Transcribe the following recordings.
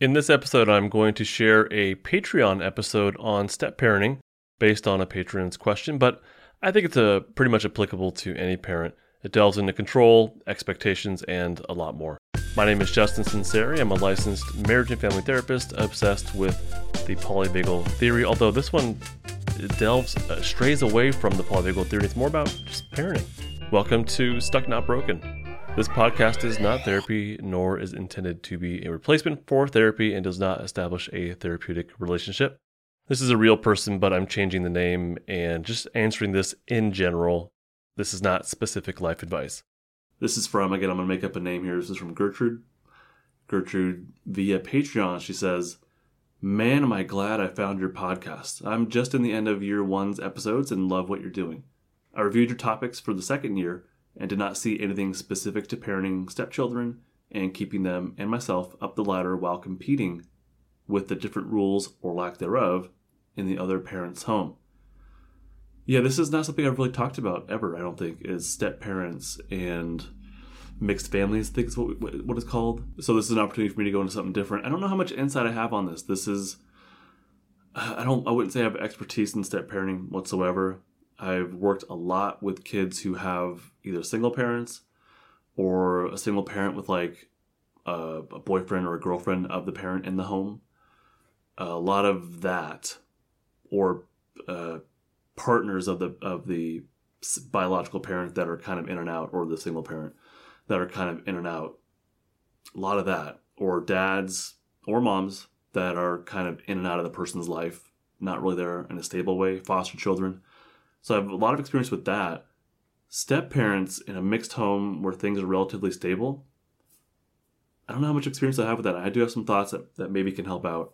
In this episode, I'm going to share a Patreon episode on step parenting based on a patron's question, but I think it's a, pretty much applicable to any parent. It delves into control, expectations, and a lot more. My name is Justin Sunseri. I'm a licensed marriage and family therapist obsessed with the polyvagal theory, although this one delves, uh, strays away from the polyvagal theory. It's more about just parenting. Welcome to Stuck Not Broken. This podcast is not therapy, nor is intended to be a replacement for therapy and does not establish a therapeutic relationship. This is a real person, but I'm changing the name and just answering this in general. This is not specific life advice. This is from, again, I'm going to make up a name here. This is from Gertrude. Gertrude via Patreon. She says, Man, am I glad I found your podcast. I'm just in the end of year one's episodes and love what you're doing. I reviewed your topics for the second year and did not see anything specific to parenting stepchildren and keeping them and myself up the ladder while competing with the different rules or lack thereof in the other parent's home. Yeah, this is not something I've really talked about ever, I don't think, is step parents and mixed families, I think is what, what it's called. So this is an opportunity for me to go into something different. I don't know how much insight I have on this. This is, I don't, I wouldn't say I have expertise in step parenting whatsoever. I've worked a lot with kids who have either single parents or a single parent with like a, a boyfriend or a girlfriend of the parent in the home. A lot of that, or uh, partners of the of the biological parent that are kind of in and out, or the single parent that are kind of in and out. A lot of that, or dads or moms that are kind of in and out of the person's life, not really there in a stable way. Foster children so I have a lot of experience with that. Step parents in a mixed home where things are relatively stable. I don't know how much experience I have with that. I do have some thoughts that, that maybe can help out,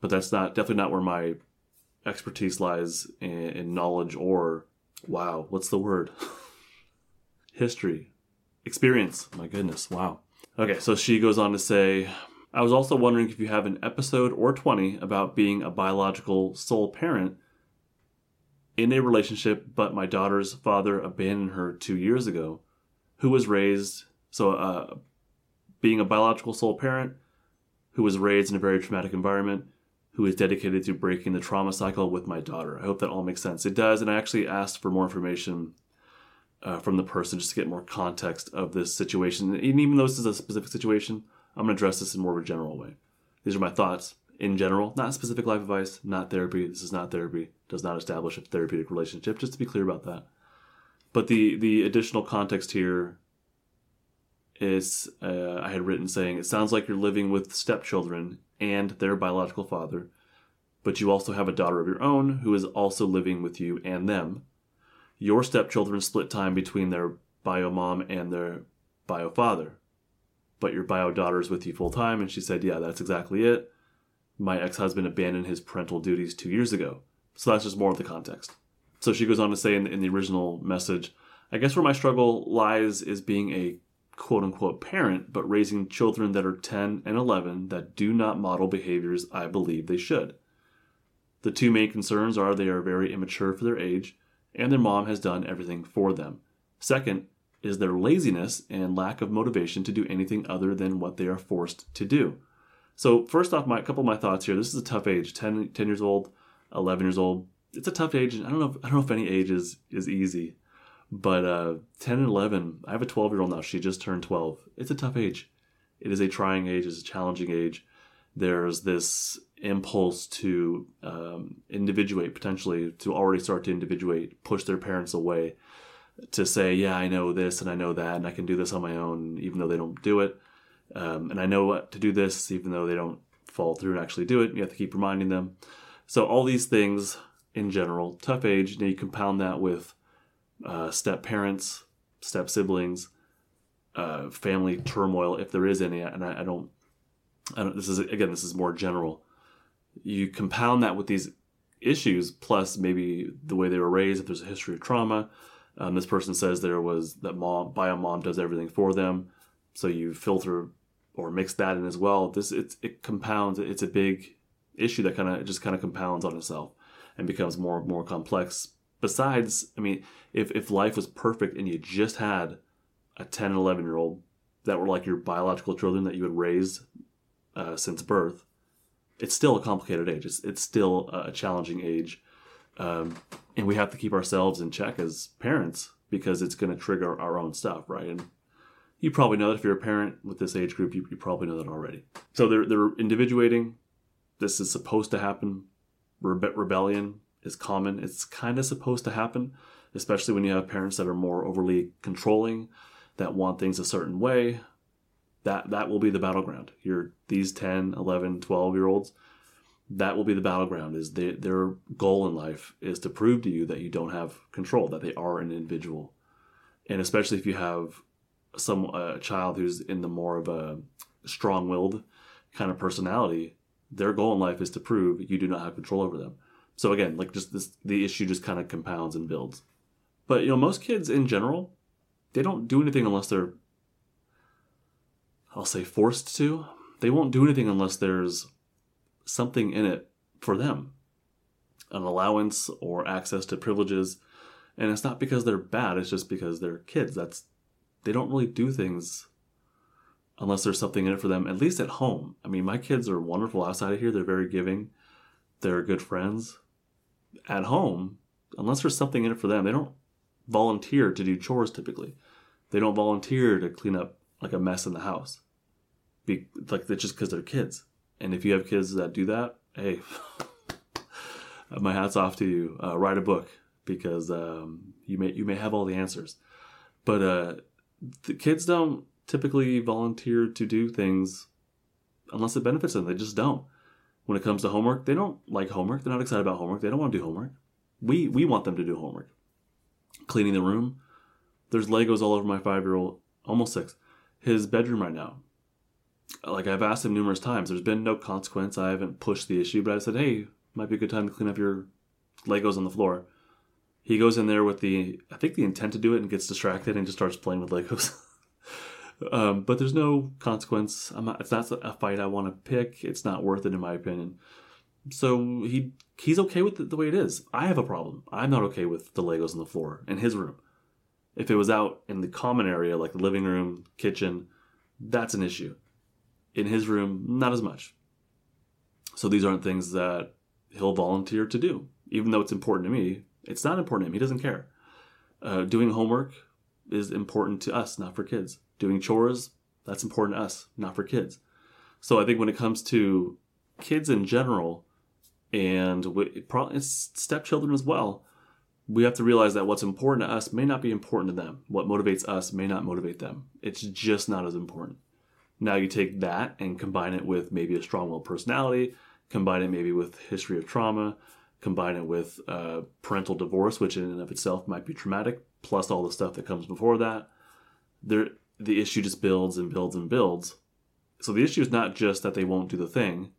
but that's not definitely not where my expertise lies in, in knowledge or wow, what's the word? History, experience. My goodness, wow. Okay, so she goes on to say, I was also wondering if you have an episode or 20 about being a biological sole parent in a relationship, but my daughter's father abandoned her two years ago, who was raised, so uh, being a biological sole parent, who was raised in a very traumatic environment, who is dedicated to breaking the trauma cycle with my daughter. I hope that all makes sense. It does, and I actually asked for more information uh, from the person just to get more context of this situation. And even though this is a specific situation, I'm going to address this in more of a general way. These are my thoughts in general, not specific life advice, not therapy. This is not therapy. Does not establish a therapeutic relationship. Just to be clear about that. But the the additional context here is uh, I had written saying it sounds like you're living with stepchildren and their biological father, but you also have a daughter of your own who is also living with you and them. Your stepchildren split time between their bio mom and their bio father, but your bio daughter is with you full time. And she said, Yeah, that's exactly it my ex husband abandoned his parental duties two years ago. So that's just more of the context. So she goes on to say in, in the original message, I guess where my struggle lies is being a quote unquote parent, but raising children that are 10 and 11 that do not model behaviors I believe they should. The two main concerns are they are very immature for their age, and their mom has done everything for them. Second is their laziness and lack of motivation to do anything other than what they are forced to do. So first off, my couple of my thoughts here. This is a tough age. 10, 10 years old, eleven years old. It's a tough age. I don't know. If, I don't know if any age is is easy, but uh, ten and eleven. I have a twelve year old now. She just turned twelve. It's a tough age. It is a trying age. It's a challenging age. There's this impulse to um, individuate potentially to already start to individuate, push their parents away, to say, yeah, I know this and I know that, and I can do this on my own, even though they don't do it um, and I know what to do this, even though they don't follow through and actually do it. You have to keep reminding them. So all these things in general, tough age. Now you compound that with uh, step parents, step siblings, uh, family turmoil, if there is any. And I, I, don't, I don't. This is again, this is more general. You compound that with these issues, plus maybe the way they were raised. If there's a history of trauma, um, this person says there was that mom, bio mom does everything for them. So you filter or mix that in as well. This it, it compounds. It's a big issue that kind of just kind of compounds on itself and becomes more and more complex. Besides, I mean, if if life was perfect and you just had a 10 and 11 year old that were like your biological children that you would raise uh, since birth, it's still a complicated age. It's, it's still a challenging age. Um, and we have to keep ourselves in check as parents because it's going to trigger our own stuff, right? And you probably know that if you're a parent with this age group, you, you probably know that already. So they're, they're individuating. This is supposed to happen. Rebe- rebellion is common. It's kind of supposed to happen, especially when you have parents that are more overly controlling, that want things a certain way. That that will be the battleground. You're these 10, 11, 12 year olds. That will be the battleground. Is they, their goal in life is to prove to you that you don't have control, that they are an individual, and especially if you have some a child who's in the more of a strong-willed kind of personality, their goal in life is to prove you do not have control over them. So again, like just this, the issue just kind of compounds and builds. But you know, most kids in general, they don't do anything unless they're, I'll say, forced to. They won't do anything unless there's something in it for them, an allowance or access to privileges. And it's not because they're bad; it's just because they're kids. That's they don't really do things unless there's something in it for them, at least at home. I mean, my kids are wonderful outside of here. They're very giving. They're good friends. At home, unless there's something in it for them, they don't volunteer to do chores typically. They don't volunteer to clean up like a mess in the house. Be, like just because they're kids. And if you have kids that do that, hey, my hat's off to you. Uh, write a book because um, you may you may have all the answers. But uh, the kids don't typically volunteer to do things unless it benefits them. They just don't. When it comes to homework, they don't like homework. They're not excited about homework. They don't want to do homework. We we want them to do homework. Cleaning the room. There's Legos all over my five year old, almost six, his bedroom right now. Like I've asked him numerous times. There's been no consequence. I haven't pushed the issue, but I said, hey, might be a good time to clean up your Legos on the floor. He goes in there with the, I think the intent to do it and gets distracted and just starts playing with Legos. um, but there's no consequence. Not, it's not a fight I want to pick. It's not worth it, in my opinion. So he he's okay with it the way it is. I have a problem. I'm not okay with the Legos on the floor in his room. If it was out in the common area, like the living room, kitchen, that's an issue. In his room, not as much. So these aren't things that he'll volunteer to do. Even though it's important to me, it's not important to him. He doesn't care. Uh, doing homework is important to us, not for kids. Doing chores, that's important to us, not for kids. So I think when it comes to kids in general, and probably stepchildren as well, we have to realize that what's important to us may not be important to them. What motivates us may not motivate them. It's just not as important. Now you take that and combine it with maybe a strong-willed personality, combine it maybe with history of trauma, combine it with uh, parental divorce, which in and of itself might be traumatic, plus all the stuff that comes before that. There, the issue just builds and builds and builds. So the issue is not just that they won't do the thing.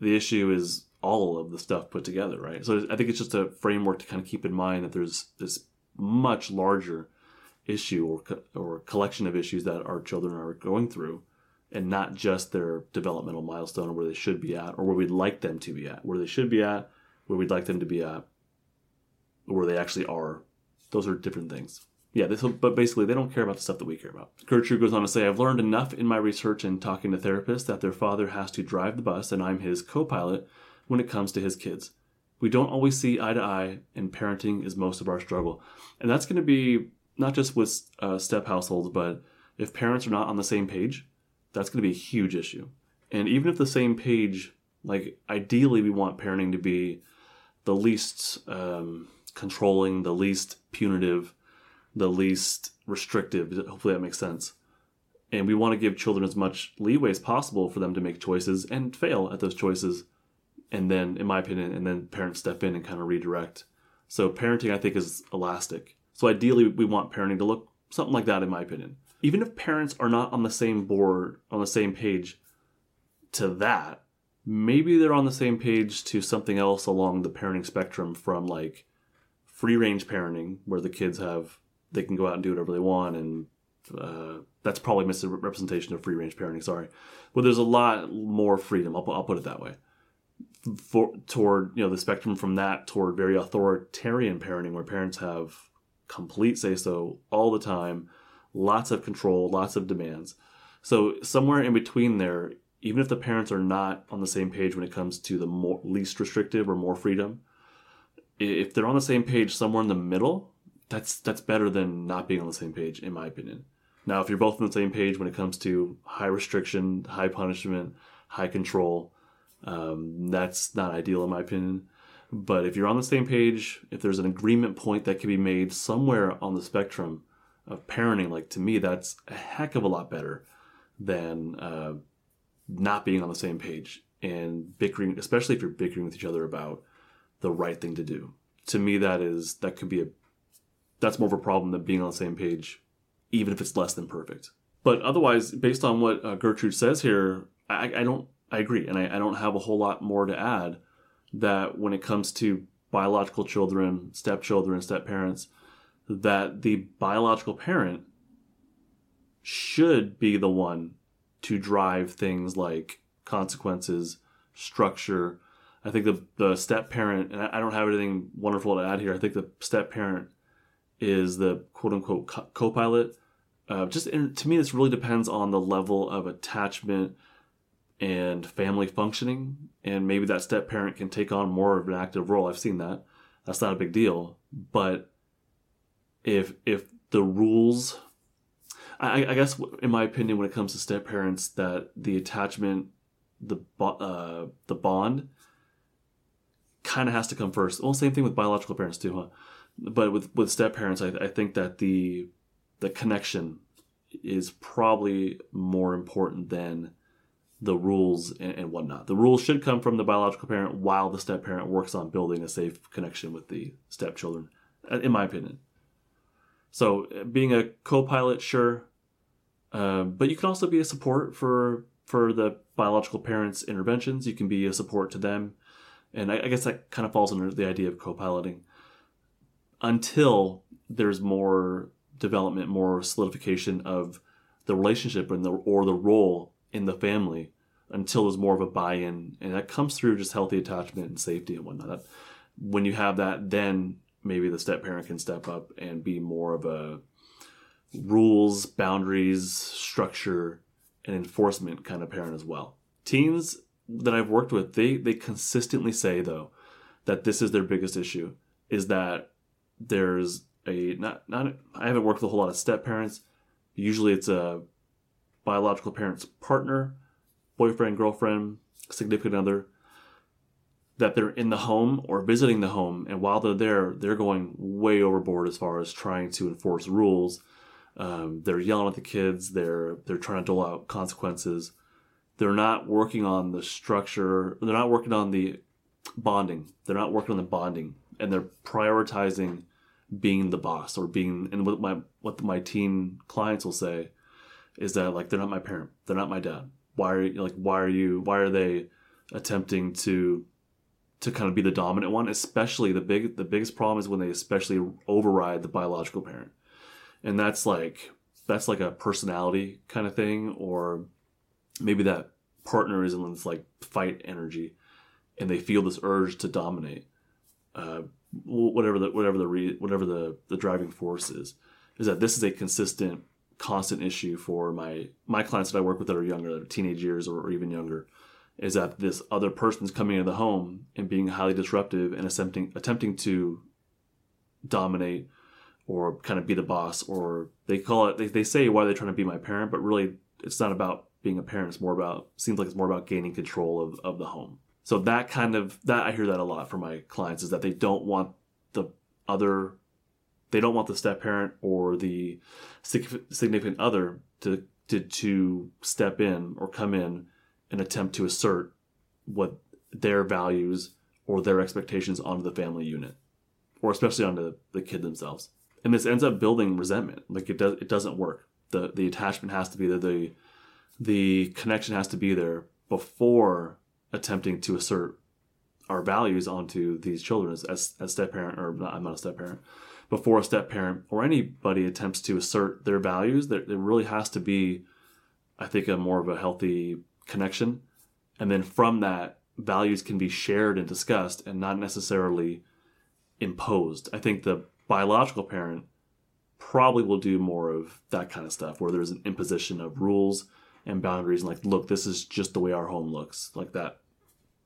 The issue is all of the stuff put together, right? So I think it's just a framework to kind of keep in mind that there's this much larger issue or or collection of issues that our children are going through, and not just their developmental milestone or where they should be at or where we'd like them to be at. Where they should be at, where we'd like them to be at, or where they actually are. Those are different things. Yeah, this, but basically, they don't care about the stuff that we care about. Gertrude goes on to say, I've learned enough in my research and talking to therapists that their father has to drive the bus and I'm his co pilot when it comes to his kids. We don't always see eye to eye, and parenting is most of our struggle. And that's going to be not just with uh, step households, but if parents are not on the same page, that's going to be a huge issue. And even if the same page, like ideally, we want parenting to be the least um, controlling, the least punitive, the least restrictive. Hopefully, that makes sense. And we want to give children as much leeway as possible for them to make choices and fail at those choices and then in my opinion and then parents step in and kind of redirect so parenting i think is elastic so ideally we want parenting to look something like that in my opinion even if parents are not on the same board on the same page to that maybe they're on the same page to something else along the parenting spectrum from like free range parenting where the kids have they can go out and do whatever they want and uh, that's probably misrepresentation of free range parenting sorry. But there's a lot more freedom I'll, I'll put it that way. For, toward you know the spectrum from that toward very authoritarian parenting where parents have complete say so all the time lots of control lots of demands. So somewhere in between there even if the parents are not on the same page when it comes to the more least restrictive or more freedom, if they're on the same page somewhere in the middle, that's that's better than not being on the same page, in my opinion. Now, if you're both on the same page when it comes to high restriction, high punishment, high control, um, that's not ideal in my opinion. But if you're on the same page, if there's an agreement point that can be made somewhere on the spectrum of parenting, like to me, that's a heck of a lot better than uh, not being on the same page and bickering, especially if you're bickering with each other about the right thing to do. To me, that is that could be a that's more of a problem than being on the same page, even if it's less than perfect. But otherwise, based on what uh, Gertrude says here, I, I, don't I agree, and I, I don't have a whole lot more to add. That when it comes to biological children, stepchildren, step parents, that the biological parent should be the one to drive things like consequences, structure. I think the the step parent, and I don't have anything wonderful to add here. I think the step parent is the quote unquote co pilot. Uh, just to me, this really depends on the level of attachment and family functioning, and maybe that step parent can take on more of an active role. I've seen that. That's not a big deal, but if if the rules I, I, guess, in my opinion, when it comes to step parents, that the attachment, the uh, the bond, kind of has to come first. Well, same thing with biological parents too, huh? But with with step parents, I, I think that the the connection is probably more important than the rules and, and, whatnot. The rules should come from the biological parent while the step parent works on building a safe connection with the stepchildren, in my opinion. So being a co-pilot, sure, um, but you can also be a support for for the biological parents' interventions. You can be a support to them, and I, I guess that kind of falls under the idea of co-piloting. Until there's more development, more solidification of the relationship and the or the role in the family, until there's more of a buy-in, and that comes through just healthy attachment and safety and whatnot. That, when you have that, then maybe the step parent can step up and be more of a rules, boundaries, structure, and enforcement kind of parent as well. Teens that I've worked with, they they consistently say though that this is their biggest issue is that there's a not not I haven't worked with a whole lot of step parents. Usually it's a biological parent's partner, boyfriend, girlfriend, significant other that they're in the home or visiting the home and while they're there they're going way overboard as far as trying to enforce rules um, they're yelling at the kids. They're they're trying to dole out consequences. They're not working on the structure. They're not working on the bonding. They're not working on the bonding, and they're prioritizing being the boss or being. And what my what my teen clients will say is that like they're not my parent. They're not my dad. Why are you like why are you why are they attempting to to kind of be the dominant one? Especially the big the biggest problem is when they especially override the biological parent and that's like that's like a personality kind of thing or maybe that partner is in this like fight energy and they feel this urge to dominate uh, whatever the whatever the re, whatever the the driving force is is that this is a consistent constant issue for my my clients that I work with that are younger that are teenage years or, or even younger is that this other person's coming into the home and being highly disruptive and attempting attempting to dominate or kind of be the boss or they call it they, they say why are they're trying to be my parent but really it's not about being a parent it's more about seems like it's more about gaining control of, of the home. So that kind of that i hear that a lot from my clients is that they don't want the other they don't want the step parent or the significant other to to, to step in or come in and attempt to assert what their values or their expectations onto the family unit or especially onto the kid themselves and this ends up building resentment. Like it does, it doesn't work. the The attachment has to be there. The the connection has to be there before attempting to assert our values onto these children as as, step parent or not, I'm not a step parent. Before a step parent or anybody attempts to assert their values, there, there really has to be, I think, a more of a healthy connection, and then from that, values can be shared and discussed, and not necessarily imposed. I think the biological parent probably will do more of that kind of stuff where there's an imposition of rules and boundaries and like, look, this is just the way our home looks. Like that,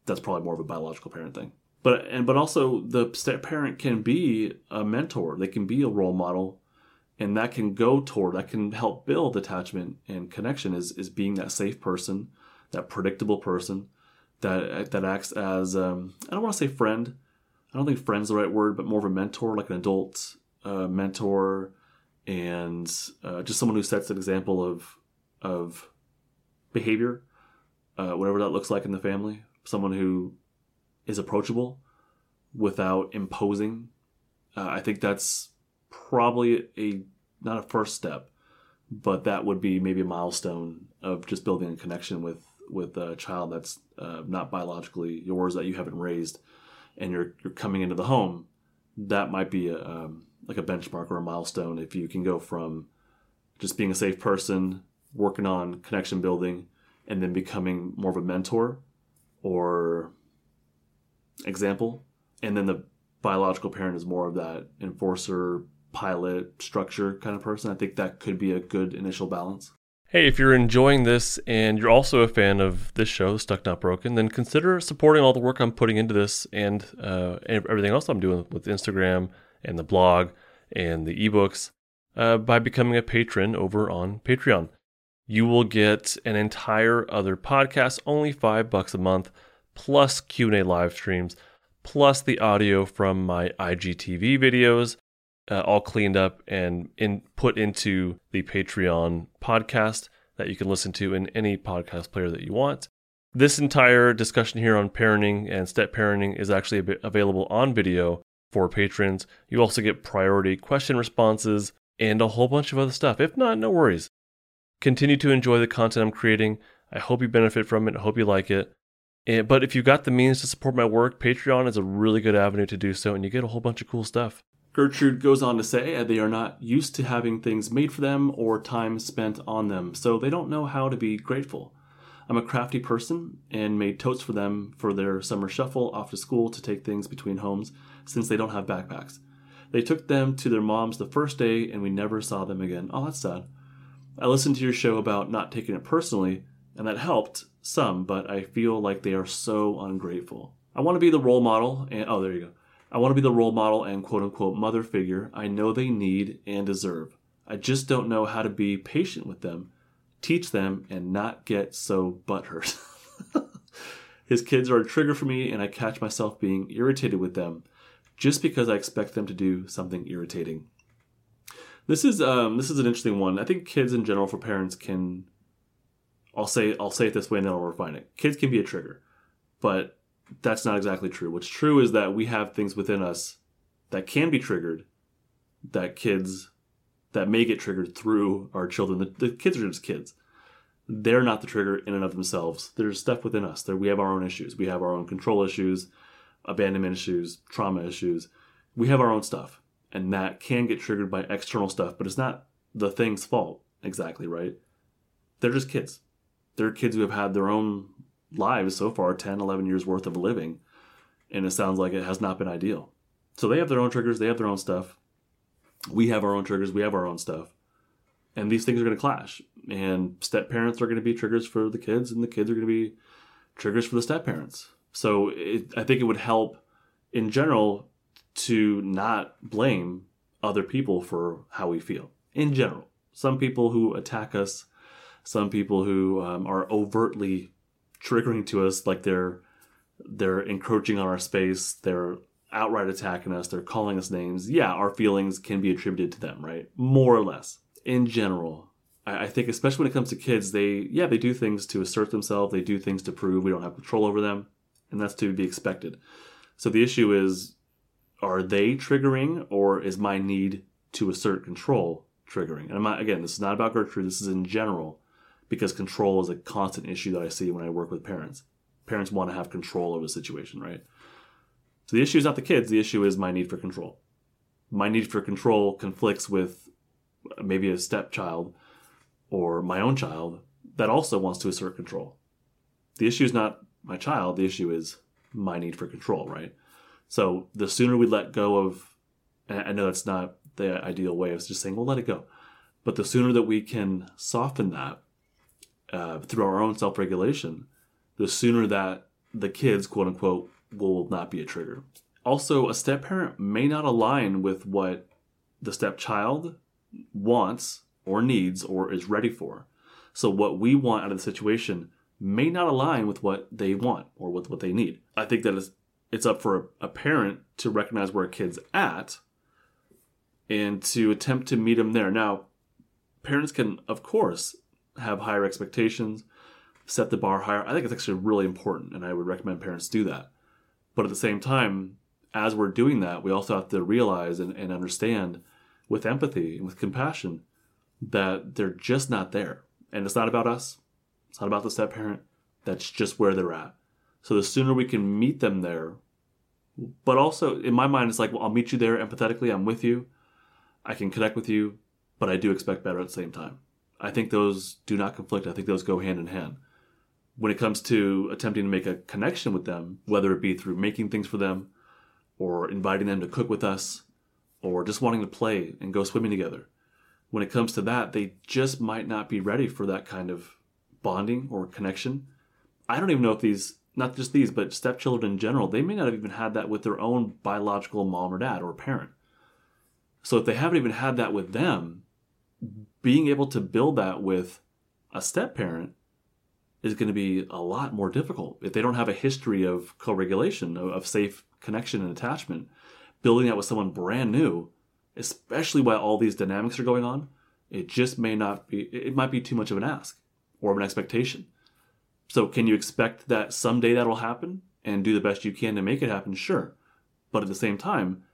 that's probably more of a biological parent thing. But and but also the step parent can be a mentor. They can be a role model, and that can go toward that can help build attachment and connection. Is is being that safe person, that predictable person, that that acts as um, I don't want to say friend. I don't think friend's the right word, but more of a mentor, like an adult uh, mentor, and uh, just someone who sets an example of of behavior, uh, whatever that looks like in the family. Someone who is approachable without imposing. Uh, I think that's probably a not a first step, but that would be maybe a milestone of just building a connection with with a child that's uh, not biologically yours that you haven't raised, and you're you're coming into the home. That might be a, um, like a benchmark or a milestone if you can go from just being a safe person, working on connection building, and then becoming more of a mentor or example. And then the biological parent is more of that enforcer, pilot, structure kind of person. I think that could be a good initial balance. Hey, if you're enjoying this and you're also a fan of this show, Stuck Not Broken, then consider supporting all the work I'm putting into this and uh, everything else I'm doing with Instagram and the blog and the ebooks uh, by becoming a patron over on Patreon. You will get an entire other podcast, only five bucks a month, plus Q&A live streams, plus the audio from my IGTV videos, uh, all cleaned up and in, put into the Patreon podcast that you can listen to in any podcast player that you want. This entire discussion here on parenting and step parenting is actually available on video for patrons. You also get priority question responses and a whole bunch of other stuff. If not, no worries. Continue to enjoy the content I'm creating. I hope you benefit from it. I hope you like it. And, but if you've got the means to support my work, Patreon is a really good avenue to do so, and you get a whole bunch of cool stuff. Gertrude goes on to say they are not used to having things made for them or time spent on them, so they don't know how to be grateful. I'm a crafty person and made totes for them for their summer shuffle off to school to take things between homes since they don't have backpacks. They took them to their moms the first day and we never saw them again. Oh, that's sad. I listened to your show about not taking it personally, and that helped some, but I feel like they are so ungrateful. I want to be the role model, and oh, there you go. I want to be the role model and quote unquote mother figure I know they need and deserve. I just don't know how to be patient with them, teach them, and not get so butthurt. His kids are a trigger for me, and I catch myself being irritated with them just because I expect them to do something irritating. This is um, this is an interesting one. I think kids in general for parents can I'll say I'll say it this way and then I'll refine it. Kids can be a trigger, but that's not exactly true. What's true is that we have things within us that can be triggered that kids that may get triggered through our children. The, the kids are just kids. They're not the trigger in and of themselves. There's stuff within us. There we have our own issues. We have our own control issues, abandonment issues, trauma issues. We have our own stuff. And that can get triggered by external stuff, but it's not the thing's fault exactly, right? They're just kids they're kids who have had their own lives so far 10 11 years worth of living and it sounds like it has not been ideal. So they have their own triggers they have their own stuff. We have our own triggers we have our own stuff. And these things are going to clash. And step parents are going to be triggers for the kids and the kids are going to be triggers for the step parents. So it, i think it would help in general to not blame other people for how we feel in general. Some people who attack us some people who um, are overtly triggering to us, like they're they're encroaching on our space, they're outright attacking us, they're calling us names. Yeah, our feelings can be attributed to them, right? More or less. In general, I, I think especially when it comes to kids, they yeah they do things to assert themselves, they do things to prove we don't have control over them, and that's to be expected. So the issue is, are they triggering, or is my need to assert control triggering? And I'm not, again, this is not about Gertrude. This is in general because control is a constant issue that I see when I work with parents. Parents want to have control over the situation, right? So the issue is not the kids, the issue is my need for control. My need for control conflicts with maybe a stepchild or my own child that also wants to assert control. The issue is not my child, the issue is my need for control, right? So the sooner we let go of, I know that's not the ideal way of just saying, well, let it go. But the sooner that we can soften that uh, through our own self regulation, the sooner that the kids, quote unquote, will not be a trigger. Also, a step parent may not align with what the stepchild wants or needs or is ready for. So, what we want out of the situation may not align with what they want or with what they need. I think that it's, it's up for a, a parent to recognize where a kid's at and to attempt to meet them there. Now, parents can, of course, have higher expectations, set the bar higher. I think it's actually really important, and I would recommend parents do that. But at the same time, as we're doing that, we also have to realize and, and understand with empathy and with compassion that they're just not there. And it's not about us, it's not about the step parent. That's just where they're at. So the sooner we can meet them there, but also in my mind, it's like, well, I'll meet you there empathetically. I'm with you. I can connect with you, but I do expect better at the same time. I think those do not conflict. I think those go hand in hand. When it comes to attempting to make a connection with them, whether it be through making things for them, or inviting them to cook with us, or just wanting to play and go swimming together, when it comes to that, they just might not be ready for that kind of bonding or connection. I don't even know if these, not just these, but stepchildren in general, they may not have even had that with their own biological mom or dad or parent. So if they haven't even had that with them, being able to build that with a step parent is going to be a lot more difficult. If they don't have a history of co regulation, of, of safe connection and attachment, building that with someone brand new, especially while all these dynamics are going on, it just may not be, it might be too much of an ask or of an expectation. So, can you expect that someday that'll happen and do the best you can to make it happen? Sure. But at the same time,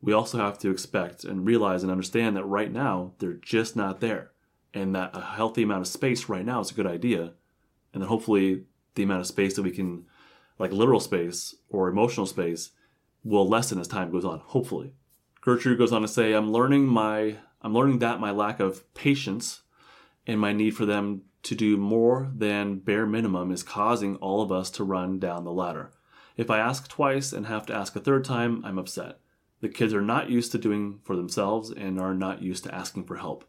we also have to expect and realize and understand that right now they're just not there. And that a healthy amount of space right now is a good idea. And then hopefully the amount of space that we can, like literal space or emotional space, will lessen as time goes on, hopefully. Gertrude goes on to say, I'm learning my I'm learning that my lack of patience and my need for them to do more than bare minimum is causing all of us to run down the ladder. If I ask twice and have to ask a third time, I'm upset. The kids are not used to doing for themselves and are not used to asking for help.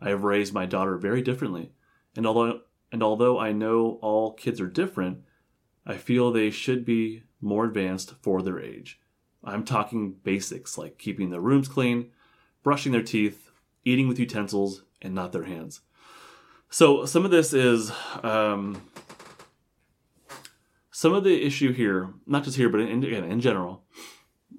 I have raised my daughter very differently, and although and although I know all kids are different, I feel they should be more advanced for their age. I'm talking basics like keeping their rooms clean, brushing their teeth, eating with utensils and not their hands. So some of this is um, some of the issue here, not just here, but in, again in general,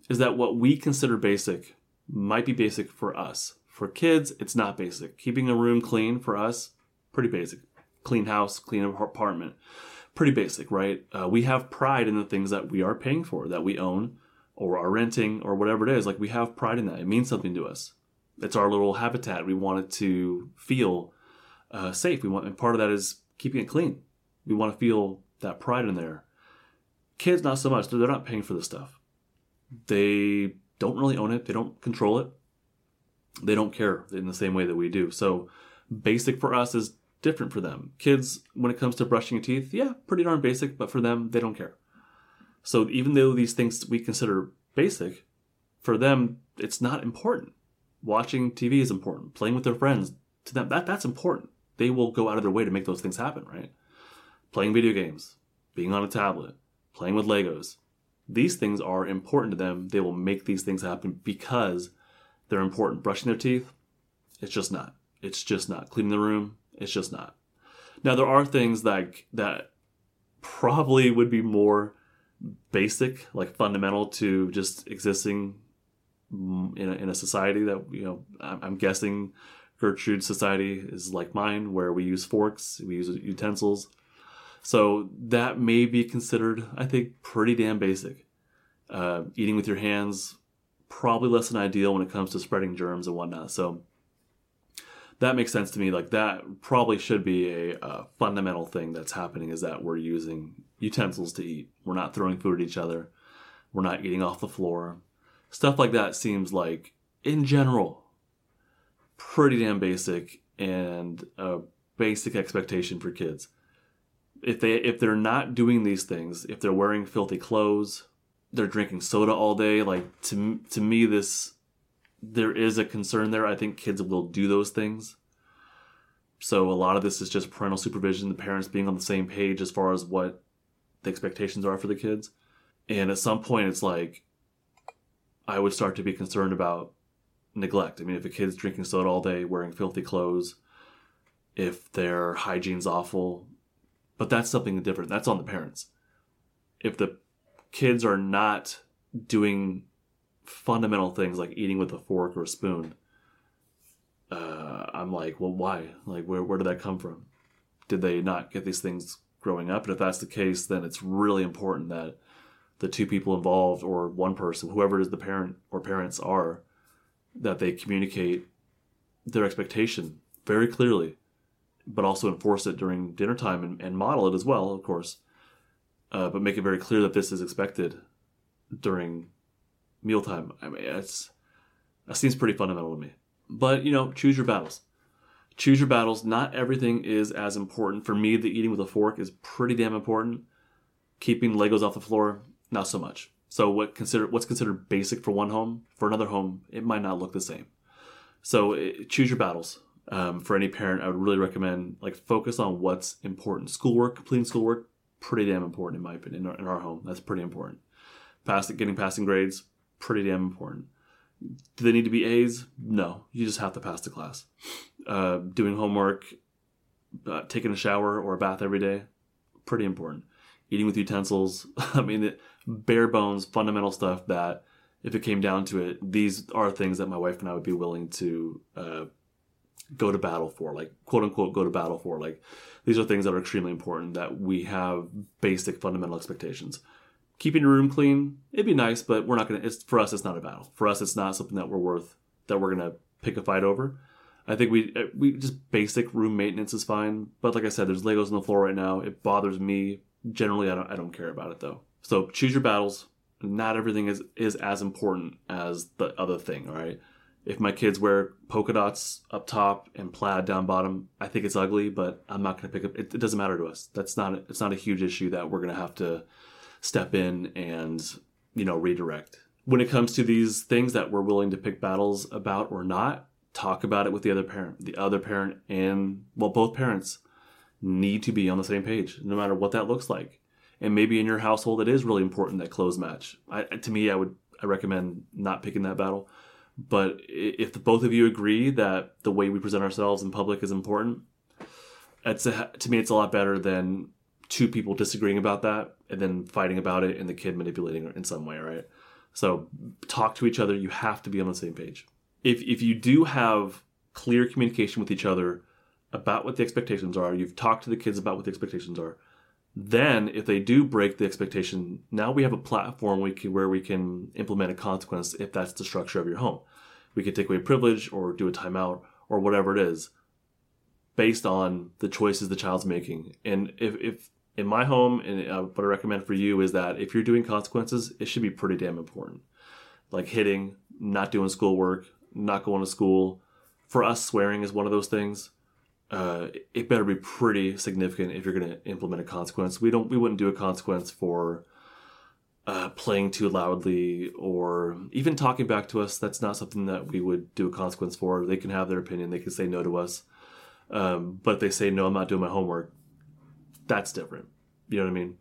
is that what we consider basic might be basic for us. For kids, it's not basic. Keeping a room clean for us, pretty basic. Clean house, clean apartment, pretty basic, right? Uh, we have pride in the things that we are paying for, that we own, or are renting, or whatever it is. Like we have pride in that. It means something to us. It's our little habitat. We want it to feel uh, safe. We want, and part of that is keeping it clean. We want to feel that pride in there. Kids, not so much. They're not paying for this stuff. They don't really own it. They don't control it. They don't care in the same way that we do. So, basic for us is different for them. Kids, when it comes to brushing your teeth, yeah, pretty darn basic, but for them, they don't care. So, even though these things we consider basic, for them, it's not important. Watching TV is important. Playing with their friends, to them, that, that's important. They will go out of their way to make those things happen, right? Playing video games, being on a tablet, playing with Legos, these things are important to them. They will make these things happen because they're important. Brushing their teeth, it's just not. It's just not. Cleaning the room, it's just not. Now there are things like that probably would be more basic, like fundamental to just existing in a, in a society that you know. I'm guessing Gertrude's society is like mine, where we use forks, we use utensils, so that may be considered, I think, pretty damn basic. Uh, eating with your hands, probably less than ideal when it comes to spreading germs and whatnot. So that makes sense to me. Like that probably should be a, a fundamental thing that's happening is that we're using utensils to eat. We're not throwing food at each other. We're not eating off the floor. Stuff like that seems like, in general, pretty damn basic and a basic expectation for kids if they if they're not doing these things, if they're wearing filthy clothes, they're drinking soda all day, like to to me this there is a concern there. I think kids will do those things. So a lot of this is just parental supervision, the parents being on the same page as far as what the expectations are for the kids. And at some point, it's like I would start to be concerned about neglect. I mean, if a kid's drinking soda all day, wearing filthy clothes, if their hygiene's awful, but that's something different. That's on the parents. If the kids are not doing fundamental things like eating with a fork or a spoon, uh, I'm like, well, why? Like, where where did that come from? Did they not get these things growing up? And if that's the case, then it's really important that the two people involved or one person, whoever it is the parent or parents are, that they communicate their expectation very clearly, but also enforce it during dinner time and, and model it as well, of course. Uh, but make it very clear that this is expected during mealtime. I mean, it's that seems pretty fundamental to me. But you know, choose your battles. Choose your battles. Not everything is as important. For me, the eating with a fork is pretty damn important. Keeping Legos off the floor, not so much. So what consider what's considered basic for one home, for another home, it might not look the same. So eh, choose your battles. Um, for any parent, I would really recommend like focus on what's important. Schoolwork, completing schoolwork, pretty damn important in my opinion. In our, in our home, that's pretty important. Pass, getting passing grades, pretty damn important. Do they need to be A's? No, you just have to pass the class. Uh, doing homework, uh, taking a shower or a bath every day, pretty important. Eating with utensils. I mean, bare bones, fundamental stuff that, if it came down to it, these are things that my wife and I would be willing to uh, go to battle for, like quote unquote, go to battle for. Like these are things that are extremely important that we have basic fundamental expectations. Keeping your room clean, it'd be nice, but we're not gonna. It's for us. It's not a battle. For us, it's not something that we're worth that we're gonna pick a fight over. I think we uh, we just basic room maintenance is fine. But like I said, there's Legos on the floor right now. It bothers me. Generally, I don't I don't care about it though. So choose your battles. Not everything is is as important as the other thing. All right. If my kids wear polka dots up top and plaid down bottom, I think it's ugly, but I'm not going to pick up. It, it, doesn't matter to us. That's not. It's not a huge issue that we're going to have to step in and you know redirect. When it comes to these things that we're willing to pick battles about or not, talk about it with the other parent. The other parent and well, both parents need to be on the same page, no matter what that looks like and maybe in your household it is really important that clothes match. I, to me, I would I recommend not picking that battle. But if the both of you agree that the way we present ourselves in public is important, it's a, to me it's a lot better than two people disagreeing about that and then fighting about it and the kid manipulating in some way, right? So talk to each other. You have to be on the same page. If if you do have clear communication with each other about what the expectations are, you've talked to the kids about what the expectations are then, if they do break the expectation, now we have a platform we can, where we can implement a consequence if that's the structure of your home. We can take away privilege or do a timeout or whatever it is based on the choices the child's making. And if, if in my home, and uh, what I recommend for you is that if you're doing consequences, it should be pretty damn important. Like hitting, not doing schoolwork, not going to school. For us, swearing is one of those things uh, it better be pretty significant if you're going to implement a consequence. We don't, we wouldn't do a consequence for uh, playing too loudly or even talking back to us. That's not something that we would do a consequence for. They can have their opinion. They can say no to us. Um, but if they say no, I'm not doing my homework. That's different. You know what I mean?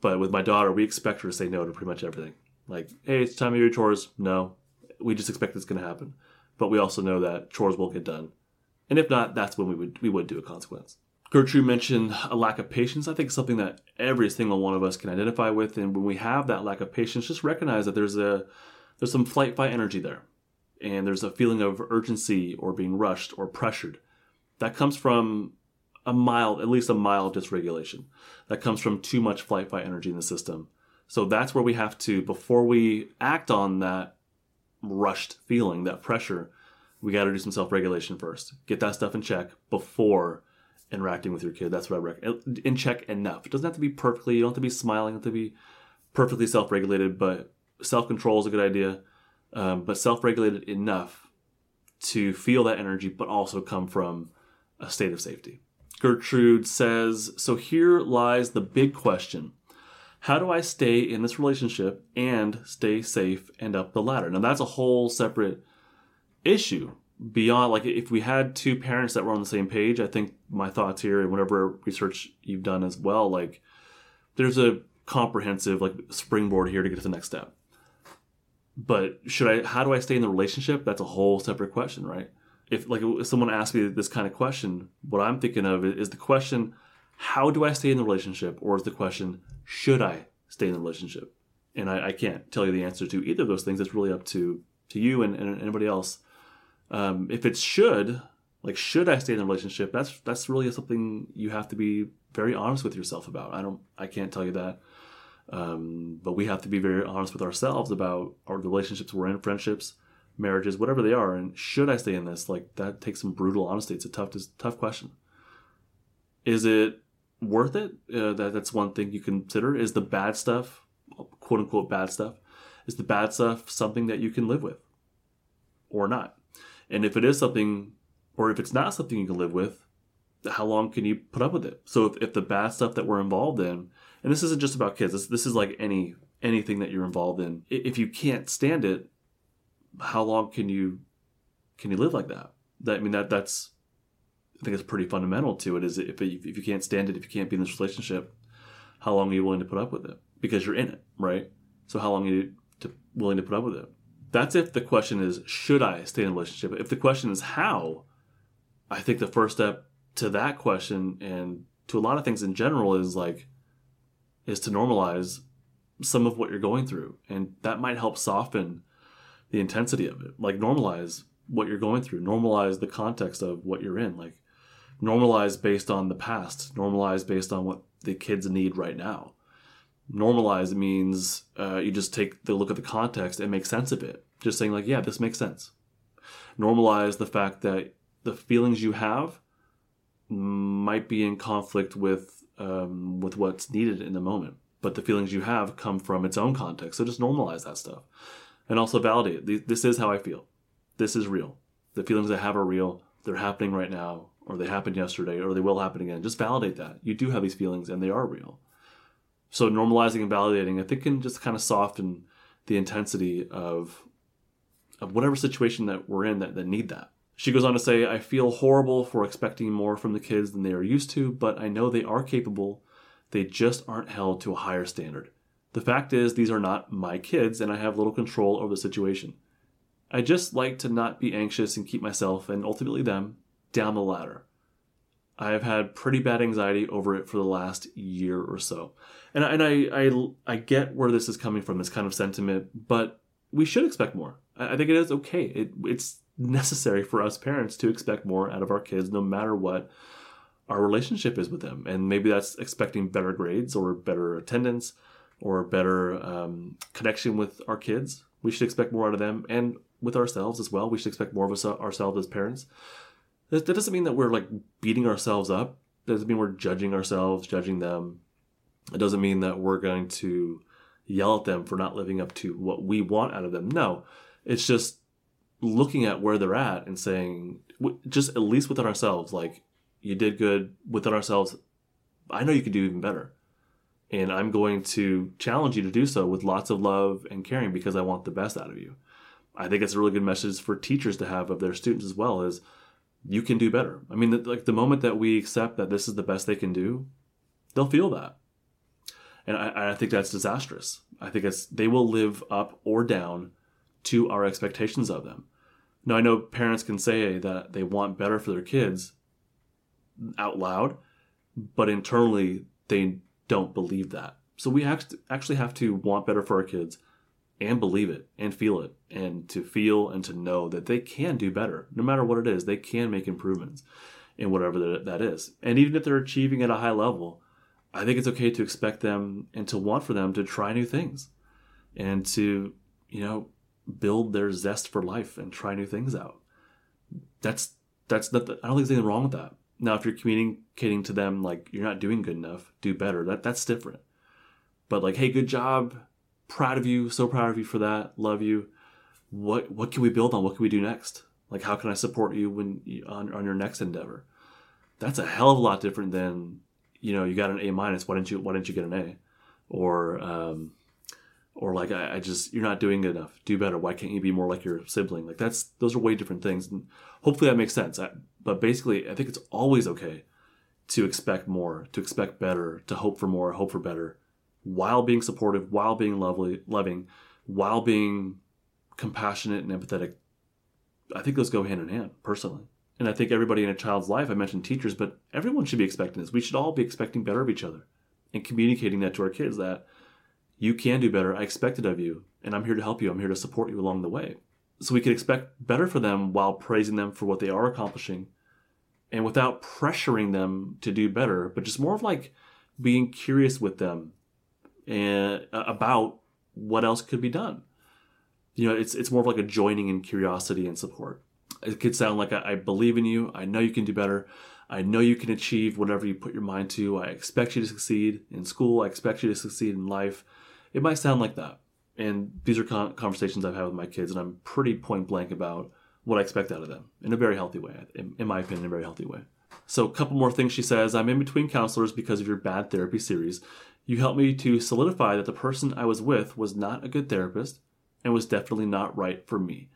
But with my daughter, we expect her to say no to pretty much everything. Like, hey, it's time to do your chores. No, we just expect it's going to happen. But we also know that chores will get done and if not, that's when we would we would do a consequence. Gertrude mentioned a lack of patience. I think something that every single one of us can identify with, and when we have that lack of patience, just recognize that there's a there's some flight fight energy there, and there's a feeling of urgency or being rushed or pressured. That comes from a mild, at least a mild dysregulation. That comes from too much flight fight energy in the system. So that's where we have to, before we act on that rushed feeling, that pressure, we got to do some self regulation first. Get that stuff in check before interacting with your kid. That's what I recommend. In check enough. It doesn't have to be perfectly. You don't have to be smiling. You don't have to be perfectly self regulated, but self control is a good idea. Um, but self regulated enough to feel that energy, but also come from a state of safety. Gertrude says, So here lies the big question. How do I stay in this relationship and stay safe and up the ladder? Now, that's a whole separate issue beyond like if we had two parents that were on the same page, I think my thoughts here and whatever research you've done as well, like there's a comprehensive like springboard here to get to the next step. But should I? How do I stay in the relationship? That's a whole separate question, right? If like if someone asks me this kind of question, what I'm thinking of is the question, how do I stay in the relationship, or is the question, should I stay in the relationship? And I, I can't tell you the answer to either of those things. It's really up to to you and, and anybody else. Um, if it's should, like should I stay in a relationship? That's that's really something you have to be very honest with yourself about. I don't, I can't tell you that. Um, but we have to be very honest with ourselves about our relationships we're in, friendships, marriages, whatever they are. And should I stay in this? Like that takes some brutal honesty. It's a tough, tough question. Is it worth it? Uh, that that's one thing you consider. Is the bad stuff, quote unquote, bad stuff? Is the bad stuff something that you can live with, or not? And if it is something, or if it's not something you can live with, how long can you put up with it? So if, if the bad stuff that we're involved in and this isn't just about kids. This, this is like any anything that you're involved in. If you can't stand it, how long can you can you live like that? That I mean that that's I think it's pretty fundamental to it. Is if if you can't stand it, if you can't be in this relationship, how long are you willing to put up with it? Because you're in it, right? So how long are you to, willing to put up with it? That's if the question is should I stay in a relationship? If the question is how, I think the first step to that question and to a lot of things in general is like is to normalize some of what you're going through. And that might help soften the intensity of it. Like normalize what you're going through, normalize the context of what you're in. Like normalize based on the past, normalize based on what the kids need right now. Normalize means uh, you just take the look at the context and make sense of it. Just saying, like, yeah, this makes sense. Normalize the fact that the feelings you have might be in conflict with um, with what's needed in the moment. But the feelings you have come from its own context. So just normalize that stuff. And also validate. This is how I feel. This is real. The feelings I have are real. They're happening right now, or they happened yesterday, or they will happen again. Just validate that. You do have these feelings and they are real. So normalizing and validating, I think, can just kind of soften the intensity of of whatever situation that we're in that, that need that. She goes on to say, I feel horrible for expecting more from the kids than they are used to, but I know they are capable. They just aren't held to a higher standard. The fact is, these are not my kids, and I have little control over the situation. I just like to not be anxious and keep myself, and ultimately them, down the ladder. I have had pretty bad anxiety over it for the last year or so. And, and I, I, I get where this is coming from, this kind of sentiment, but we should expect more. I, I think it is okay. It, it's necessary for us parents to expect more out of our kids no matter what our relationship is with them. And maybe that's expecting better grades or better attendance or better um, connection with our kids. We should expect more out of them and with ourselves as well. We should expect more of us, ourselves as parents. That, doesn't mean that we're like beating ourselves up. That doesn't mean we're judging ourselves, judging them. It doesn't mean that we're going to yell at them for not living up to what we want out of them. No, it's just looking at where they're at and saying, just at least within ourselves, like, you did good within ourselves. I know you can do even better. And I'm going to challenge you to do so with lots of love and caring because I want the best out of you. I think it's a really good message for teachers to have of their students as well is you can do better. I mean, like the moment that we accept that this is the best they can do, they'll feel that. And I, I think that's disastrous. I think it's they will live up or down to our expectations of them. Now, I know parents can say that they want better for their kids out loud, but internally they don't believe that. So we actually have to want better for our kids and believe it and feel it and to feel and to know that they can do better no matter what it is. They can make improvements in whatever that is. And even if they're achieving at a high level, I think it's okay to expect them and to want for them to try new things and to, you know, build their zest for life and try new things out. That's that's not. I don't think there's anything wrong with that. Now, if you're communicating to them like you're not doing good enough, do better. That that's different. But like, hey, good job, proud of you, so proud of you for that, love you. What what can we build on? What can we do next? Like, how can I support you when on on your next endeavor? That's a hell of a lot different than you know you got an A minus. Why didn't you Why didn't you get an A? Or um, or like I, I just you're not doing enough do better why can't you be more like your sibling like that's those are way different things and hopefully that makes sense I, but basically i think it's always okay to expect more to expect better to hope for more hope for better while being supportive while being lovely loving while being compassionate and empathetic i think those go hand in hand personally and i think everybody in a child's life i mentioned teachers but everyone should be expecting this we should all be expecting better of each other and communicating that to our kids that you can do better. I expect it of you, and I'm here to help you. I'm here to support you along the way. So we can expect better for them while praising them for what they are accomplishing and without pressuring them to do better, but just more of like being curious with them and uh, about what else could be done. You know, it's it's more of like a joining in curiosity and support. It could sound like I, believe in you. I know you can do better. I know you can achieve whatever you put your mind to. I expect you to succeed in school. I expect you to succeed in life. It might sound like that. And these are con- conversations I've had with my kids, and I'm pretty point blank about what I expect out of them in a very healthy way, in, in my opinion, in a very healthy way. So, a couple more things she says I'm in between counselors because of your bad therapy series. You helped me to solidify that the person I was with was not a good therapist and was definitely not right for me.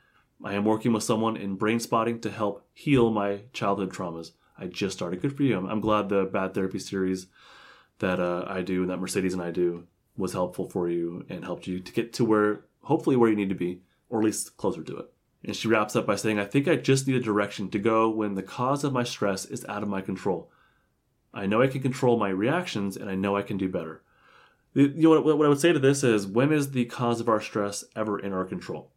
I am working with someone in brain spotting to help heal my childhood traumas. I just started. Good for you. I'm, glad the bad therapy series that uh, I do and that Mercedes and I do was helpful for you and helped you to get to where, hopefully, where you need to be, or at least closer to it. And she wraps up by saying, I think I just need a direction to go when the cause of my stress is out of my control. I know I can control my reactions and I know I can do better. You know what, what I would say to this is when is the cause of our stress ever in our control?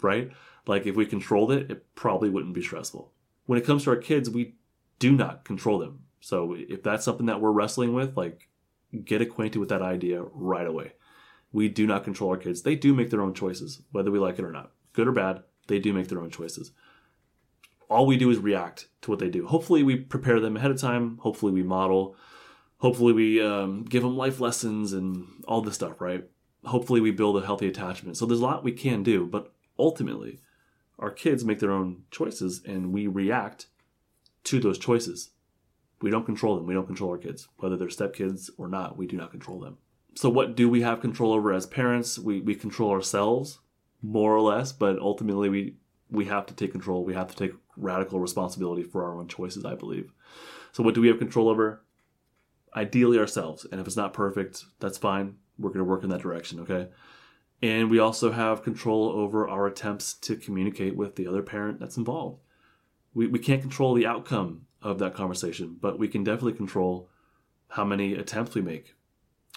Right? Like if we controlled it, it probably wouldn't be stressful. When it comes to our kids, we do not control them. So if that's something that we're wrestling with, like get acquainted with that idea right away. We do not control our kids. They do make their own choices, whether we like it or not. Good or bad, they do make their own choices. All we do is react to what they do. Hopefully, we prepare them ahead of time. Hopefully, we model. Hopefully, we um, give them life lessons and all this stuff, right? Hopefully, we build a healthy attachment. So, there's a lot we can do, but ultimately, our kids make their own choices and we react to those choices. We don't control them. We don't control our kids. Whether they're stepkids or not, we do not control them. So, what do we have control over as parents? We, we control ourselves, more or less, but ultimately, we, we have to take control. We have to take radical responsibility for our own choices, I believe. So, what do we have control over? Ideally, ourselves. And if it's not perfect, that's fine. We're going to work in that direction, okay? And we also have control over our attempts to communicate with the other parent that's involved. We, we can't control the outcome of that conversation, but we can definitely control how many attempts we make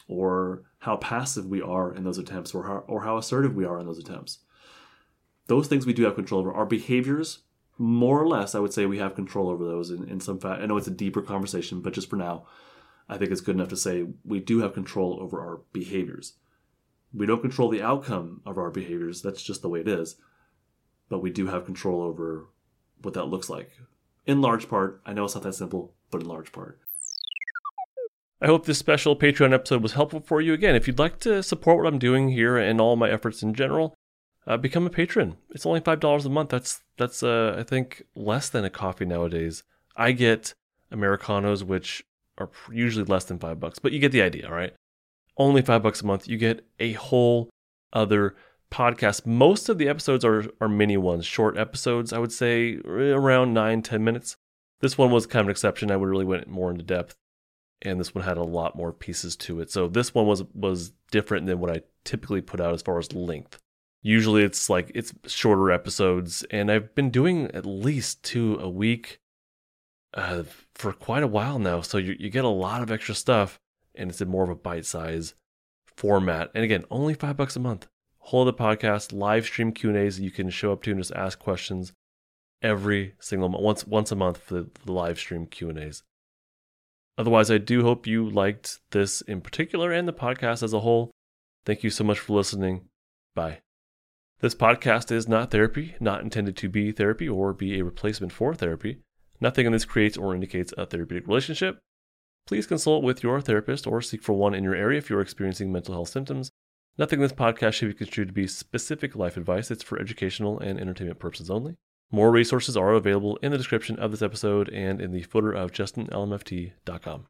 or how passive we are in those attempts or how, or how assertive we are in those attempts. Those things we do have control over. Our behaviors, more or less, I would say we have control over those in, in some fact. I know it's a deeper conversation, but just for now, I think it's good enough to say we do have control over our behaviors. We don't control the outcome of our behaviors, that's just the way it is. But we do have control over what that looks like in large part. I know it's not that simple, but in large part. I hope this special Patreon episode was helpful for you. Again, if you'd like to support what I'm doing here and all my efforts in general, uh, become a patron. It's only five dollars a month. That's that's uh, I think less than a coffee nowadays. I get americanos, which are usually less than five bucks, but you get the idea, right? Only five bucks a month. You get a whole other podcast. Most of the episodes are, are mini ones, short episodes, I would say around nine ten minutes. This one was kind of an exception. I would really went more into depth. And this one had a lot more pieces to it. So this one was was different than what I typically put out as far as length. Usually it's like it's shorter episodes, and I've been doing at least two a week uh, for quite a while now. So you, you get a lot of extra stuff, and it's in more of a bite size format. And again, only five bucks a month whole of the podcast, live stream Q and A's you can show up to and just ask questions every single month, once once a month for the, for the live stream Q and A's. Otherwise, I do hope you liked this in particular and the podcast as a whole. Thank you so much for listening. Bye. This podcast is not therapy, not intended to be therapy or be a replacement for therapy. Nothing in this creates or indicates a therapeutic relationship. Please consult with your therapist or seek for one in your area if you're experiencing mental health symptoms. Nothing in this podcast should be construed to be specific life advice. It's for educational and entertainment purposes only. More resources are available in the description of this episode and in the footer of justinlmft.com.